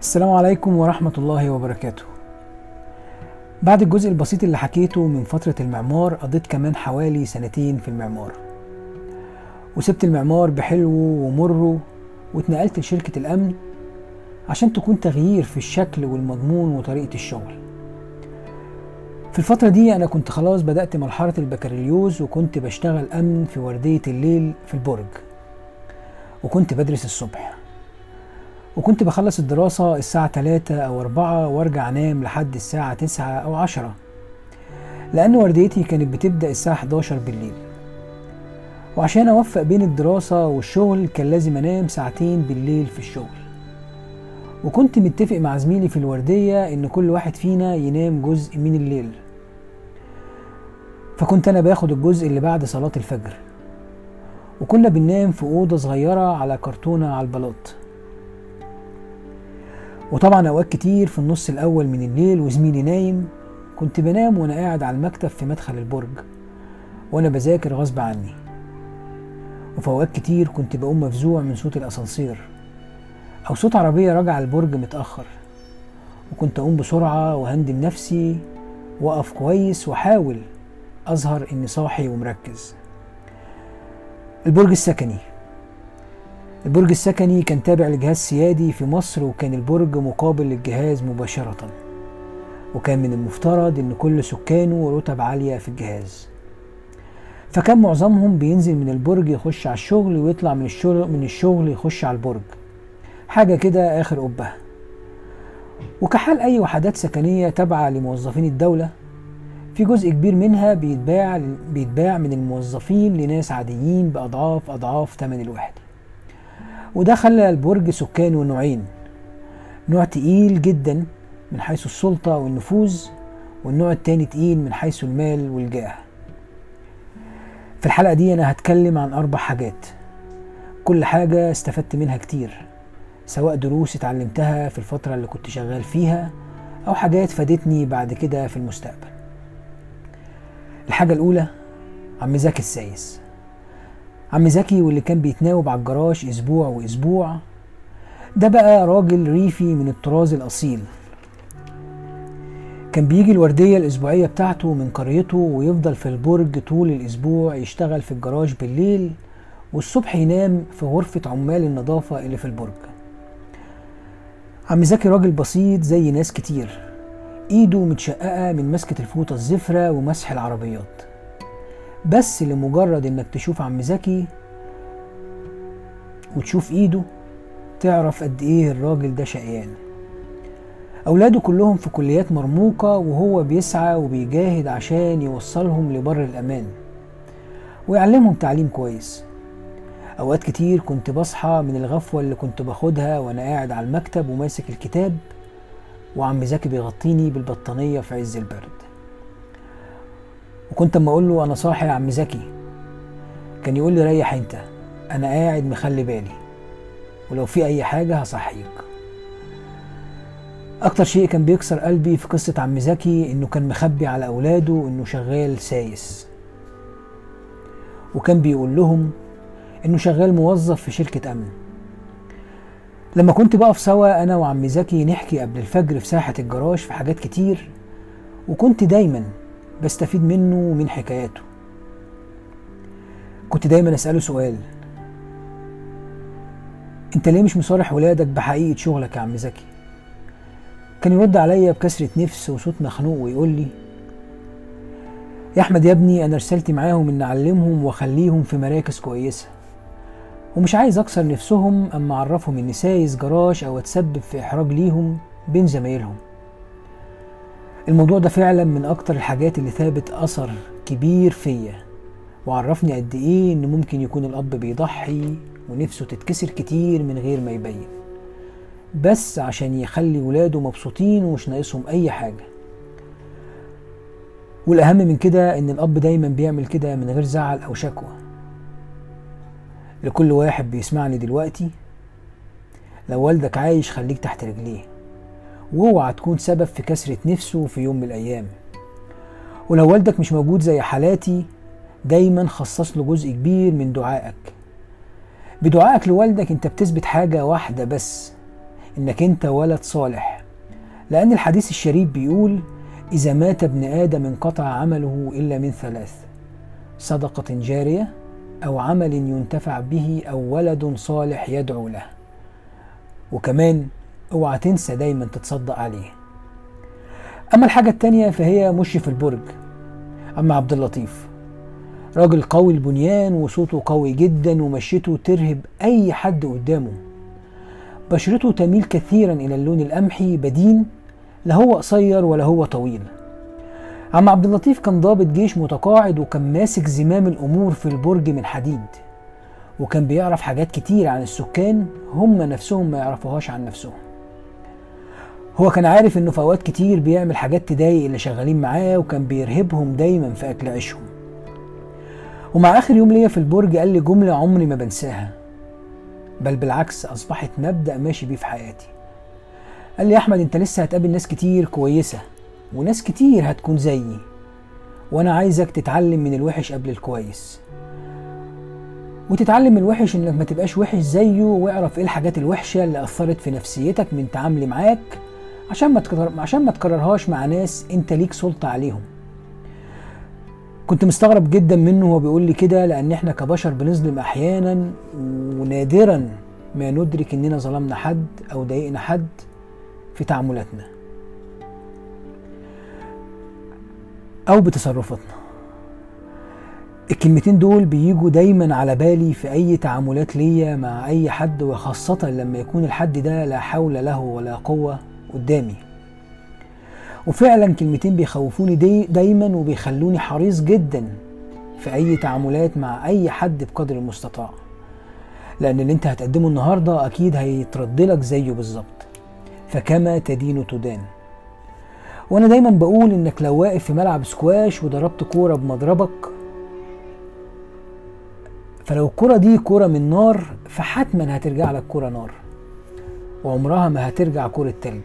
السلام عليكم ورحمة الله وبركاته. بعد الجزء البسيط اللي حكيته من فترة المعمار قضيت كمان حوالي سنتين في المعمار. وسبت المعمار بحلوه ومره واتنقلت لشركة الأمن عشان تكون تغيير في الشكل والمضمون وطريقة الشغل. في الفترة دي أنا كنت خلاص بدأت مرحلة البكالوريوس وكنت بشتغل أمن في وردية الليل في البرج وكنت بدرس الصبح. وكنت بخلص الدراسة الساعة تلاتة أو أربعة وأرجع أنام لحد الساعة تسعة أو عشرة. لأن ورديتي كانت بتبدأ الساعة 11 بالليل. وعشان أوفق بين الدراسة والشغل كان لازم أنام ساعتين بالليل في الشغل. وكنت متفق مع زميلي في الوردية إن كل واحد فينا ينام جزء من الليل. فكنت أنا باخد الجزء اللي بعد صلاة الفجر. وكنا بننام في أوضة صغيرة على كرتونة على البلاط. وطبعا أوقات كتير في النص الأول من الليل وزميلي نايم كنت بنام وأنا قاعد على المكتب في مدخل البرج وأنا بذاكر غصب عني. وفي أوقات كتير كنت بقوم مفزوع من صوت الأسانسير أو صوت عربية راجعة البرج متأخر. وكنت أقوم بسرعة وهندم نفسي وأقف كويس وأحاول أظهر إني صاحي ومركز. البرج السكني. البرج السكني كان تابع لجهاز سيادي في مصر وكان البرج مقابل للجهاز مباشرة. وكان من المفترض إن كل سكانه رتب عالية في الجهاز. فكان معظمهم بينزل من البرج يخش على الشغل ويطلع من الشغل من الشغل يخش على البرج. حاجة كده آخر قبة. وكحال أي وحدات سكنية تابعة لموظفين الدولة في جزء كبير منها بيتباع بيتباع من الموظفين لناس عاديين بأضعاف أضعاف ثمن الوحدة وده خلى البرج سكانه نوعين نوع تقيل جدا من حيث السلطة والنفوذ والنوع التاني تقيل من حيث المال والجاه. في الحلقة دي أنا هتكلم عن أربع حاجات. كل حاجة استفدت منها كتير سواء دروس اتعلمتها في الفترة اللي كنت شغال فيها أو حاجات فادتني بعد كده في المستقبل. الحاجة الأولى عم زكي السايس. عم زكي واللي كان بيتناوب على الجراج أسبوع وأسبوع ده بقى راجل ريفي من الطراز الأصيل. كان بيجي الوردية الأسبوعية بتاعته من قريته ويفضل في البرج طول الأسبوع يشتغل في الجراج بالليل والصبح ينام في غرفة عمال النظافة اللي في البرج. عم زكي راجل بسيط زي ناس كتير إيده متشققة من مسكة الفوطة الزفرة ومسح العربيات. بس لمجرد إنك تشوف عم زكي وتشوف إيده تعرف قد إيه الراجل ده شقيان. أولاده كلهم في كليات مرموقة وهو بيسعى وبيجاهد عشان يوصلهم لبر الأمان ويعلمهم تعليم كويس. أوقات كتير كنت بصحى من الغفوة اللي كنت باخدها وأنا قاعد على المكتب وماسك الكتاب وعم زكي بيغطيني بالبطانية في عز البرد. وكنت اما أقول له أنا صاحي يا عم زكي. كان يقول لي ريح انت أنا قاعد مخلي بالي. ولو في اي حاجة هصحيك. أكتر شيء كان بيكسر قلبي في قصة عم زكي انه كان مخبي على اولاده انه شغال سايس. وكان بيقول لهم انه شغال موظف في شركة امن. لما كنت بقف سوا أنا وعم زكي نحكي قبل الفجر في ساحة الجراج في حاجات كتير وكنت دايما بستفيد منه ومن حكاياته. كنت دايما أسأله سؤال. أنت ليه مش مصارح ولادك بحقيقة شغلك يا عم زكي؟ كان يرد عليا بكسرة نفس وصوت مخنوق ويقول لي يا أحمد يا ابني أنا رسالتي معاهم إن أعلمهم وأخليهم في مراكز كويسة. ومش عايز أكسر نفسهم أما أعرفهم اني سايس جراج أو أتسبب في إحراج ليهم بين زمايلهم. الموضوع ده فعلا من أكتر الحاجات اللي ثابت أثر كبير فيا وعرفني قد إيه إن ممكن يكون الأب بيضحي ونفسه تتكسر كتير من غير ما يبين. بس عشان يخلي ولاده مبسوطين ومش ناقصهم أي حاجة. والأهم من كده إن الأب دايما بيعمل كده من غير زعل أو شكوى. لكل واحد بيسمعني دلوقتي لو والدك عايش خليك تحت رجليه. واوعى تكون سبب في كسرة نفسه في يوم من الأيام. ولو والدك مش موجود زي حالاتي دايما خصص له جزء كبير من دعائك. بدعائك لوالدك أنت بتثبت حاجة واحدة بس إنك أنت ولد صالح. لأن الحديث الشريف بيقول إذا مات ابن آدم انقطع عمله إلا من ثلاث صدقة جارية أو عمل ينتفع به أو ولد صالح يدعو له. وكمان اوعى تنسى دايما تتصدق عليه. أما الحاجة التانية فهي مشرف البرج أما عبد اللطيف راجل قوي البنيان وصوته قوي جدا ومشيته ترهب أي حد قدامه. بشرته تميل كثيرا إلى اللون القمحي بدين لا هو قصير ولا هو طويل. عم عبد اللطيف كان ضابط جيش متقاعد وكان ماسك زمام الأمور في البرج من حديد. وكان بيعرف حاجات كتير عن السكان هم نفسهم ما يعرفوهاش عن نفسهم. هو كان عارف إنه في أوقات كتير بيعمل حاجات تضايق اللي شغالين معاه وكان بيرهبهم دايما في أكل عيشهم. ومع آخر يوم ليا في البرج قال لي جملة عمري ما بنساها. بل بالعكس أصبحت مبدأ ماشي بيه في حياتي. قال لي يا أحمد أنت لسه هتقابل ناس كتير كويسة وناس كتير هتكون زيي وأنا عايزك تتعلم من الوحش قبل الكويس. وتتعلم من الوحش إنك ما تبقاش وحش زيه واعرف إيه الحاجات الوحشة اللي أثرت في نفسيتك من تعاملي معاك عشان ما تكرر عشان ما تكررهاش مع ناس انت ليك سلطة عليهم. كنت مستغرب جدا منه وهو بيقول لي كده لأن إحنا كبشر بنظلم أحيانا ونادرا ما ندرك إننا ظلمنا حد أو ضايقنا حد في تعاملاتنا أو بتصرفاتنا. الكلمتين دول بيجوا دايما على بالي في أي تعاملات ليا مع أي حد وخاصة لما يكون الحد ده لا حول له ولا قوة. قدامي. وفعلا كلمتين بيخوفوني دي دايما وبيخلوني حريص جدا في أي تعاملات مع أي حد بقدر المستطاع. لأن اللي أنت هتقدمه النهارده أكيد هيترد لك زيه بالظبط. فكما تدين تدان. وأنا دايما بقول إنك لو واقف في ملعب سكواش وضربت كورة بمضربك فلو الكرة دي كرة من نار فحتما هترجع لك كرة نار. وعمرها ما هترجع كرة تلج.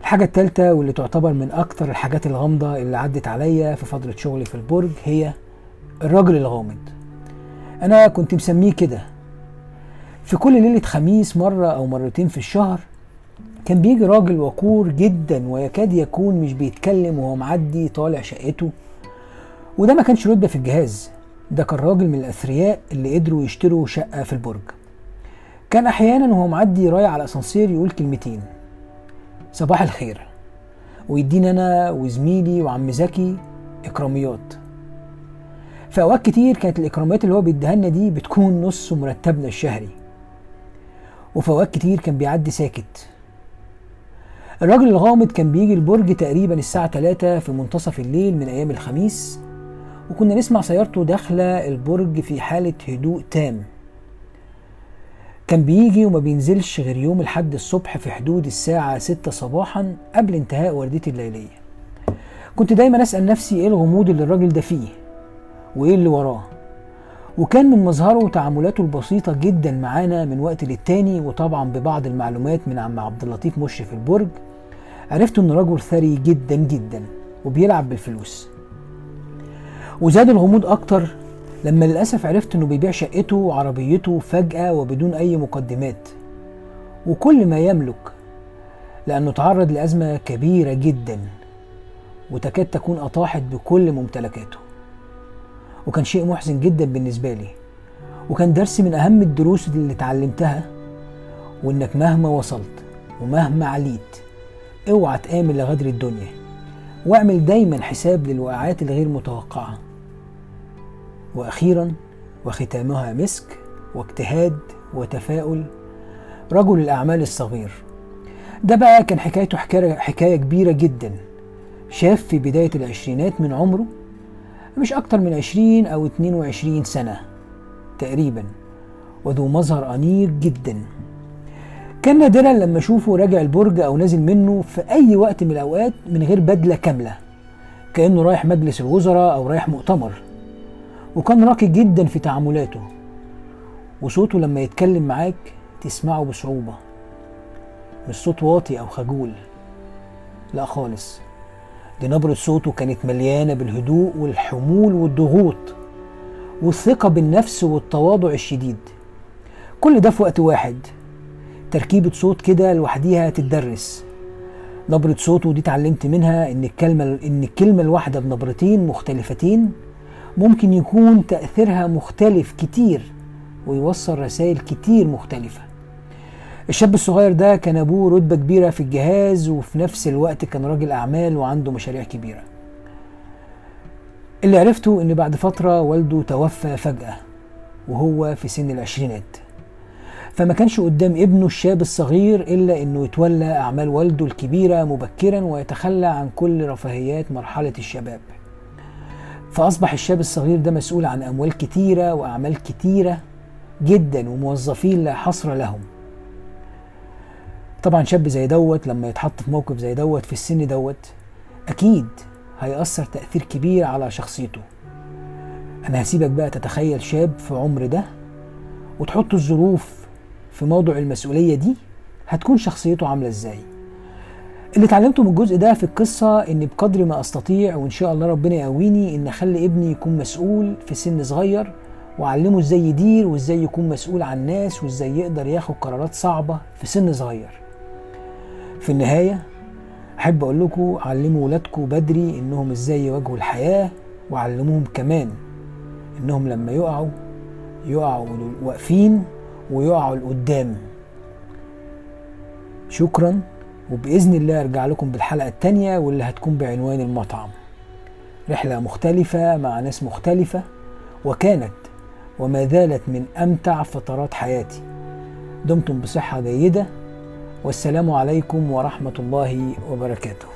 الحاجة التالتة واللي تعتبر من أكتر الحاجات الغامضة اللي عدت عليا في فترة شغلي في البرج هي الراجل الغامض. أنا كنت مسميه كده. في كل ليلة خميس مرة أو مرتين في الشهر كان بيجي راجل وقور جدا ويكاد يكون مش بيتكلم وهو معدي طالع شقته. وده ما كانش رتبة في الجهاز. ده كان راجل من الأثرياء اللي قدروا يشتروا شقة في البرج. كان أحيانا وهو معدي رايح على الأسانسير يقول كلمتين صباح الخير ويديني أنا وزميلي وعم زكي إكراميات. في أوقات كتير كانت الإكراميات اللي هو بيديها لنا دي بتكون نص مرتبنا الشهري وفي أوقات كتير كان بيعدي ساكت. الراجل الغامض كان بيجي البرج تقريبا الساعة 3 في منتصف الليل من أيام الخميس وكنا نسمع سيارته داخلة البرج في حالة هدوء تام. كان بيجي وما بينزلش غير يوم الحد الصبح في حدود الساعة ستة صباحا قبل انتهاء وردتي الليلية. كنت دايما أسأل نفسي إيه الغموض اللي الراجل ده فيه وإيه اللي وراه. وكان من مظهره وتعاملاته البسيطة جدا معانا من وقت للتاني وطبعا ببعض المعلومات من عم عبد اللطيف مشرف البرج. عرفت انه رجل ثري جدا جدا وبيلعب بالفلوس. وزاد الغموض أكتر لما للأسف عرفت إنه بيبيع شقته وعربيته فجأة وبدون أي مقدمات. وكل ما يملك لأنه تعرض لأزمة كبيرة جدا وتكاد تكون أطاحت بكل ممتلكاته. وكان شيء محزن جدا بالنسبة لي. وكان درس من أهم الدروس اللي اتعلمتها وإنك مهما وصلت ومهما عليت أوعى تآمن لغدر الدنيا واعمل دايما حساب للوقعات الغير متوقعة. وأخيرا وختامها مسك واجتهاد وتفاؤل. رجل الأعمال الصغير. ده بقى كان حكايته حكاية كبيرة جدا. شاف في بداية العشرينات من عمره مش أكتر من عشرين أو اتنين وعشرين سنة تقريبا وذو مظهر أنيق جدا. كان نادرا لما أشوفه راجع البرج أو نازل منه في أي وقت من الأوقات من غير بدلة كاملة كأنه رايح مجلس الوزراء أو رايح مؤتمر. وكان راقي جدا في تعاملاته. وصوته لما يتكلم معاك تسمعه بصعوبة. مش صوت واطي أو خجول. لا خالص. دي نبرة صوته كانت مليانة بالهدوء والحمول والضغوط والثقة بالنفس والتواضع الشديد. كل ده في وقت واحد. تركيبة صوت كده لوحديها تتدرس. نبرة صوته دي اتعلمت منها إن الكلمة إن الكلمة الواحدة بنبرتين مختلفتين ممكن يكون تأثيرها مختلف كتير ويوصل رسائل كتير مختلفة. الشاب الصغير ده كان أبوه رتبة كبيرة في الجهاز وفي نفس الوقت كان راجل أعمال وعنده مشاريع كبيرة. اللي عرفته إن بعد فترة والده توفى فجأة وهو في سن العشرينات. فما كانش قدام ابنه الشاب الصغير إلا إنه يتولى أعمال والده الكبيرة مبكرا ويتخلى عن كل رفاهيات مرحلة الشباب. فأصبح الشاب الصغير ده مسؤول عن أموال كتيرة وأعمال كتيرة جدا وموظفين لا حصر لهم. طبعا شاب زي دوت لما يتحط في موقف زي دوت في السن دوت أكيد هيأثر تأثير كبير على شخصيته. أنا هسيبك بقى تتخيل شاب في عمر ده وتحط الظروف في موضوع المسؤولية دي هتكون شخصيته عاملة إزاي. اللي اتعلمته من الجزء ده في القصة إن بقدر ما أستطيع وإن شاء الله ربنا يقويني إن أخلي ابني يكون مسؤول في سن صغير وأعلمه إزاي يدير وإزاي يكون مسؤول عن الناس وإزاي يقدر ياخد قرارات صعبة في سن صغير. في النهاية أحب أقول لكم علموا ولادكم بدري إنهم إزاي يواجهوا الحياة وعلموهم كمان إنهم لما يقعوا يقعوا واقفين ويقعوا لقدام. شكرا. وبإذن الله أرجع لكم بالحلقة التانية واللي هتكون بعنوان المطعم. رحلة مختلفة مع ناس مختلفة وكانت وما زالت من أمتع فترات حياتي. دمتم بصحة جيدة والسلام عليكم ورحمة الله وبركاته.